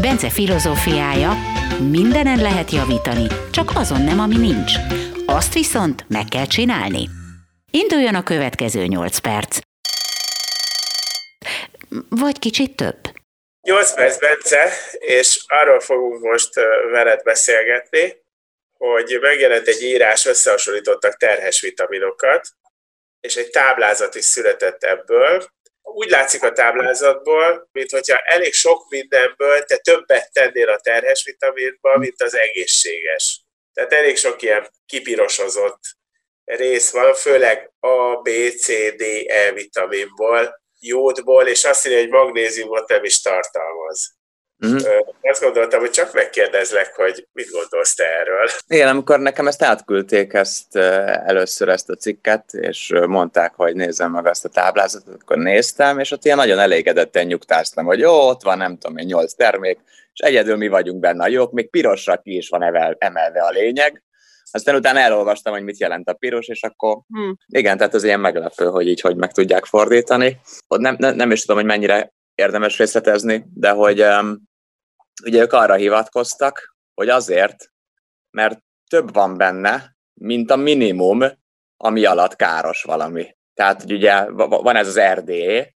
Bence filozófiája, mindenen lehet javítani, csak azon nem, ami nincs. Azt viszont meg kell csinálni. Induljon a következő 8 perc. Vagy kicsit több. 8 perc, Bence, és arról fogunk most veled beszélgetni, hogy megjelent egy írás, összehasonlítottak terhes vitaminokat, és egy táblázat is született ebből. Úgy látszik a táblázatból, mint hogyha elég sok mindenből te többet tennél a terhes vitaminba, mint az egészséges. Tehát elég sok ilyen kipirosozott rész van, főleg A, B, C, D, E vitaminból, jódból, és azt mondja, hogy magnéziumot nem is tartalmaz. Uh-huh. Azt gondoltam, hogy csak megkérdezlek, hogy mit gondolsz te erről. Igen, amikor nekem ezt átküldték ezt először ezt a cikket, és mondták, hogy nézzem meg ezt a táblázatot, akkor néztem, és ott ilyen nagyon elégedetten nyugtáztam, hogy jó, ott van nem tudom én, nyolc termék, és egyedül mi vagyunk benne a jók, még pirosra ki is van emelve a lényeg, aztán utána elolvastam, hogy mit jelent a piros, és akkor hm, igen, tehát ez ilyen meglepő, hogy így hogy meg tudják fordítani. Ott nem, nem, nem is tudom, hogy mennyire érdemes részletezni, de hogy um, ugye ők arra hivatkoztak, hogy azért, mert több van benne, mint a minimum, ami alatt káros valami. Tehát, hogy ugye van ez az RDE,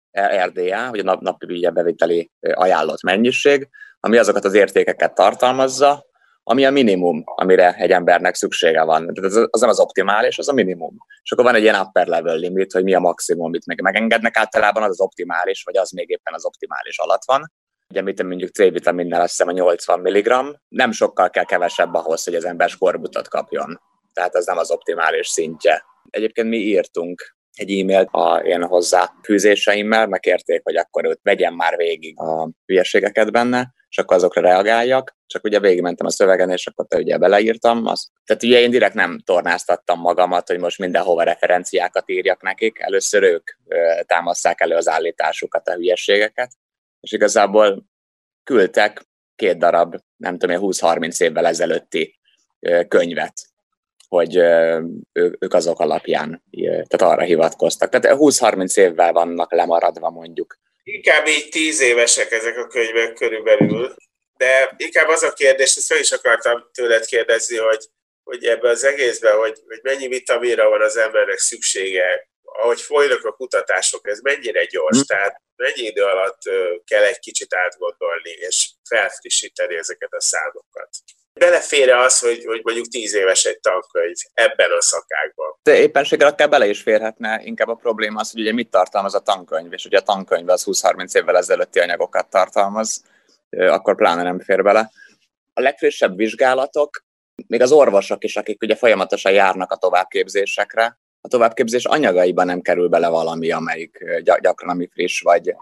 RDA, hogy a nap, napi ugye beviteli ajánlott mennyiség, ami azokat az értékeket tartalmazza, ami a minimum, amire egy embernek szüksége van. Tehát az, az nem az optimális, az a minimum. És akkor van egy ilyen upper level limit, hogy mi a maximum, amit meg megengednek általában, az az optimális, vagy az még éppen az optimális alatt van. Ugye mit mondjuk C-vitaminnel azt hiszem a 80 mg, nem sokkal kell kevesebb ahhoz, hogy az ember skorbutot kapjon. Tehát az nem az optimális szintje. Egyébként mi írtunk egy e-mailt a én hozzá fűzéseimmel, megkérték, hogy akkor őt vegyen már végig a hülyeségeket benne, és akkor azokra reagáljak. Csak ugye végigmentem a szövegen, és akkor ugye beleírtam. Azt. Tehát ugye én direkt nem tornáztattam magamat, hogy most mindenhova referenciákat írjak nekik. Először ők támaszták elő az állításukat, a hülyeségeket, és igazából küldtek két darab, nem tudom, 20-30 évvel ezelőtti könyvet, hogy ők azok alapján, tehát arra hivatkoztak. Tehát 20-30 évvel vannak lemaradva mondjuk. Inkább így 10 évesek ezek a könyvek körülbelül, de inkább az a kérdés, ezt fel is akartam tőled kérdezni, hogy, hogy ebben az egészben, hogy, hogy mennyi vitaminra van az embernek szüksége, ahogy folynak a kutatások, ez mennyire gyors, hmm. tehát mennyi idő alatt kell egy kicsit átgondolni és felfrissíteni ezeket a számokat belefér az, hogy, hogy mondjuk tíz éves egy tankönyv ebben a szakákban? De éppenséggel akár bele is férhetne, inkább a probléma az, hogy ugye mit tartalmaz a tankönyv, és ugye a tankönyv az 20-30 évvel ezelőtti anyagokat tartalmaz, akkor pláne nem fér bele. A legfrissebb vizsgálatok, még az orvosok is, akik ugye folyamatosan járnak a továbbképzésekre, a továbbképzés anyagaiban nem kerül bele valami, amelyik gyakran ami friss, vagy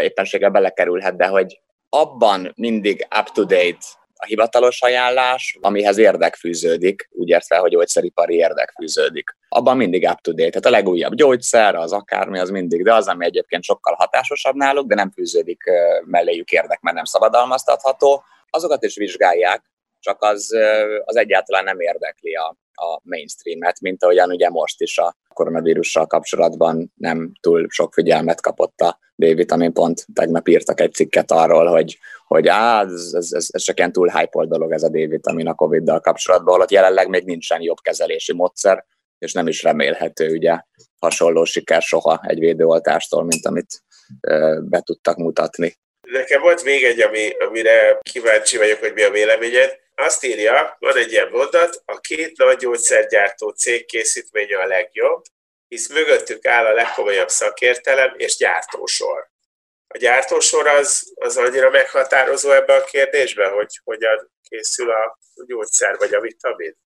éppenséggel belekerülhet, de hogy abban mindig up-to-date a hivatalos ajánlás, amihez érdek fűződik, úgy értve, hogy gyógyszeripari érdek fűződik. Abban mindig up to date. Tehát a legújabb gyógyszer, az akármi, az mindig, de az, ami egyébként sokkal hatásosabb náluk, de nem fűződik melléjük érdek, mert nem szabadalmaztatható, azokat is vizsgálják, csak az, az egyáltalán nem érdekli a, a mainstreamet, mint ahogyan ugye most is a koronavírussal kapcsolatban nem túl sok figyelmet kapott a D-vitamin, pont tegnap írtak egy cikket arról, hogy, hogy á, ez, ez, ez, ez csak ilyen túl hype dolog ez a D-vitamin a Covid-dal kapcsolatban, holott jelenleg még nincsen jobb kezelési módszer, és nem is remélhető ugye hasonló siker soha egy védőoltástól, mint amit be tudtak mutatni. Nekem volt még egy, ami, amire kíváncsi vagyok, hogy mi a véleményed. Azt írja, van egy ilyen mondat, a két nagy gyógyszergyártó cég készítménye a legjobb, hisz mögöttük áll a legkomolyabb szakértelem és gyártósor. A gyártósor az, az annyira meghatározó ebben a kérdésben, hogy hogyan készül a gyógyszer vagy a vitamin?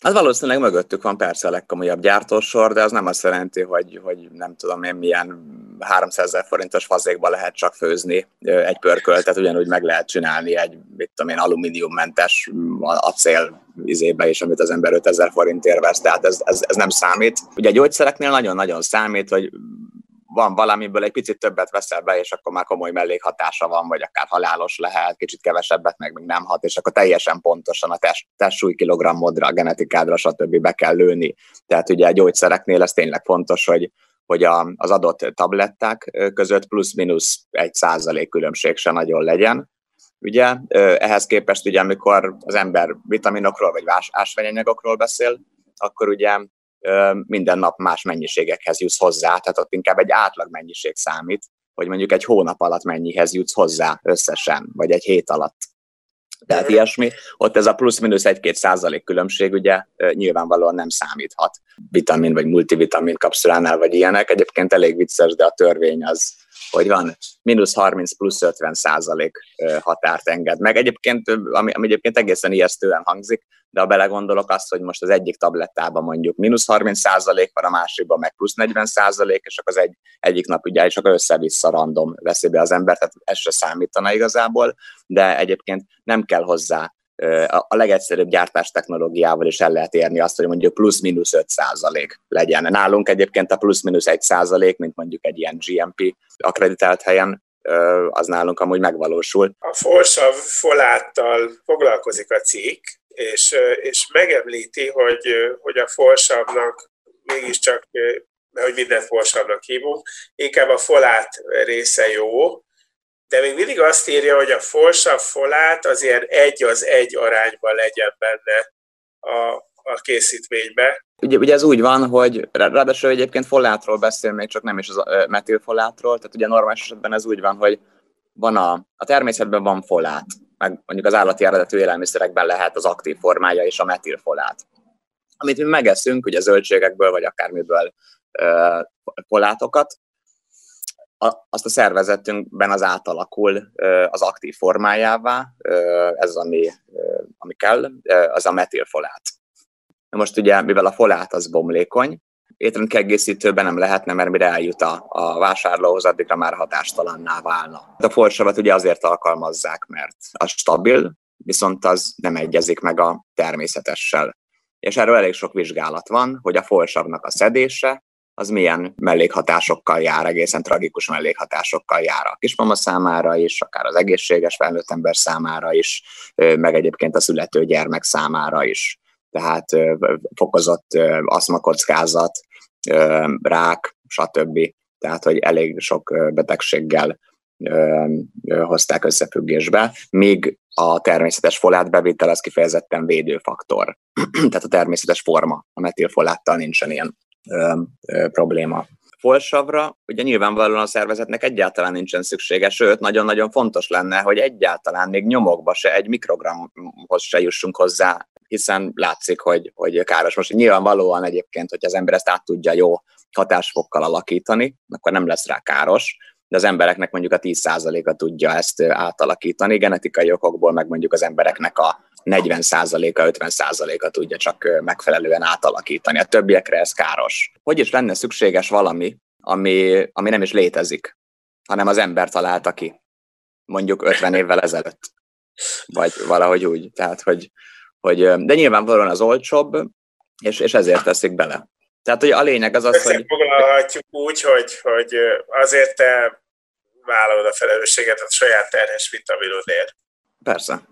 Hát valószínűleg mögöttük van persze a legkomolyabb gyártósor, de az nem azt jelenti, hogy, hogy nem tudom én milyen 300 ezer forintos fazékba lehet csak főzni egy pörköltet, ugyanúgy meg lehet csinálni egy, mit tudom én, alumíniummentes acél izébe is, amit az ember 5000 forintért vesz, tehát ez, ez, ez nem számít. Ugye a gyógyszereknél nagyon-nagyon számít, hogy van valamiből egy picit többet veszel be, és akkor már komoly mellékhatása van, vagy akár halálos lehet, kicsit kevesebbet meg még nem hat, és akkor teljesen pontosan a test, testsúly kilogrammodra, a genetikádra, stb. be kell lőni. Tehát ugye a gyógyszereknél ez tényleg fontos, hogy, hogy a, az adott tabletták között plusz-minusz egy százalék különbség se nagyon legyen. Ugye, ehhez képest ugye, amikor az ember vitaminokról vagy ásványanyagokról beszél, akkor ugye minden nap más mennyiségekhez jutsz hozzá, tehát ott inkább egy átlag mennyiség számít, hogy mondjuk egy hónap alatt mennyihez jutsz hozzá összesen, vagy egy hét alatt. Tehát ilyesmi, ott ez a plusz-minusz 1-2 százalék különbség ugye nyilvánvalóan nem számíthat vitamin vagy multivitamin kapszulánál vagy ilyenek. Egyébként elég vicces, de a törvény az, hogy van mínusz 30 plusz 50 százalék határt enged meg. Egyébként, ami, ami egyébként egészen ijesztően hangzik, de ha belegondolok azt, hogy most az egyik tablettában mondjuk mínusz 30 százalék van, a másikban meg plusz 40 százalék, és akkor az egy, egyik nap ugye csak össze-vissza random veszi be az ember, tehát ez se számítana igazából, de egyébként nem kell hozzá a legegyszerűbb gyártás technológiával is el lehet érni azt, hogy mondjuk plusz-minusz 5 százalék legyen. Nálunk egyébként a plusz-minusz 1 százalék, mint mondjuk egy ilyen GMP akreditált helyen, az nálunk amúgy megvalósul. A forsav foláttal foglalkozik a cikk, és, és megemlíti, hogy, hogy a forsavnak mégiscsak, mert hogy minden forsavnak hívunk, inkább a folát része jó, de még mindig azt írja, hogy a forsav folát az ilyen egy az egy arányban legyen benne a, a készítménybe. Ugye, ugye ez úgy van, hogy ráadásul egyébként folátról beszél, még csak nem is az metilfolátról, tehát ugye normális esetben ez úgy van, hogy van a, a természetben van folát, meg mondjuk az állati eredetű élelmiszerekben lehet az aktív formája és a metilfolát. Amit mi megeszünk, ugye zöldségekből vagy akármiből ö, folátokat, azt a szervezetünkben az átalakul az aktív formájává, ez az, ami, ami kell, az a metilfolát. Most ugye, mivel a folát az bomlékony, étrendkiegészítőben nem lehetne, mert mire eljut a, a vásárlóhoz, addigra már hatástalanná válna. A folsavat ugye azért alkalmazzák, mert az stabil, viszont az nem egyezik meg a természetessel. És erről elég sok vizsgálat van, hogy a folsavnak a szedése, az milyen mellékhatásokkal jár, egészen tragikus mellékhatásokkal jár a kismama számára is, akár az egészséges felnőtt ember számára is, meg egyébként a születő gyermek számára is. Tehát fokozott aszmakockázat, rák, stb. Tehát, hogy elég sok betegséggel hozták összefüggésbe, míg a természetes folát bevétel az kifejezetten védőfaktor. Tehát a természetes forma, a metilfoláttal nincsen ilyen ö, ö, probléma. Folsavra ugye nyilvánvalóan a szervezetnek egyáltalán nincsen szüksége, sőt, nagyon-nagyon fontos lenne, hogy egyáltalán még nyomokba se, egy mikrogramhoz se jussunk hozzá, hiszen látszik, hogy, hogy káros. Most nyilvánvalóan egyébként, hogy az ember ezt át tudja jó hatásfokkal alakítani, akkor nem lesz rá káros, de az embereknek mondjuk a 10%-a tudja ezt átalakítani, genetikai okokból meg mondjuk az embereknek a 40%-a, 50%-a tudja csak megfelelően átalakítani. A többiekre ez káros. Hogy is lenne szükséges valami, ami, ami nem is létezik, hanem az ember találta ki, mondjuk 50 évvel ezelőtt, vagy valahogy úgy. Tehát, hogy, hogy de nyilvánvalóan az olcsóbb, és, és ezért teszik bele. Tehát, hogy a lényeg az az, hogy... Foglalhatjuk úgy, hogy, hogy azért te vállalod a felelősséget a saját terhes vitaminodért. Persze.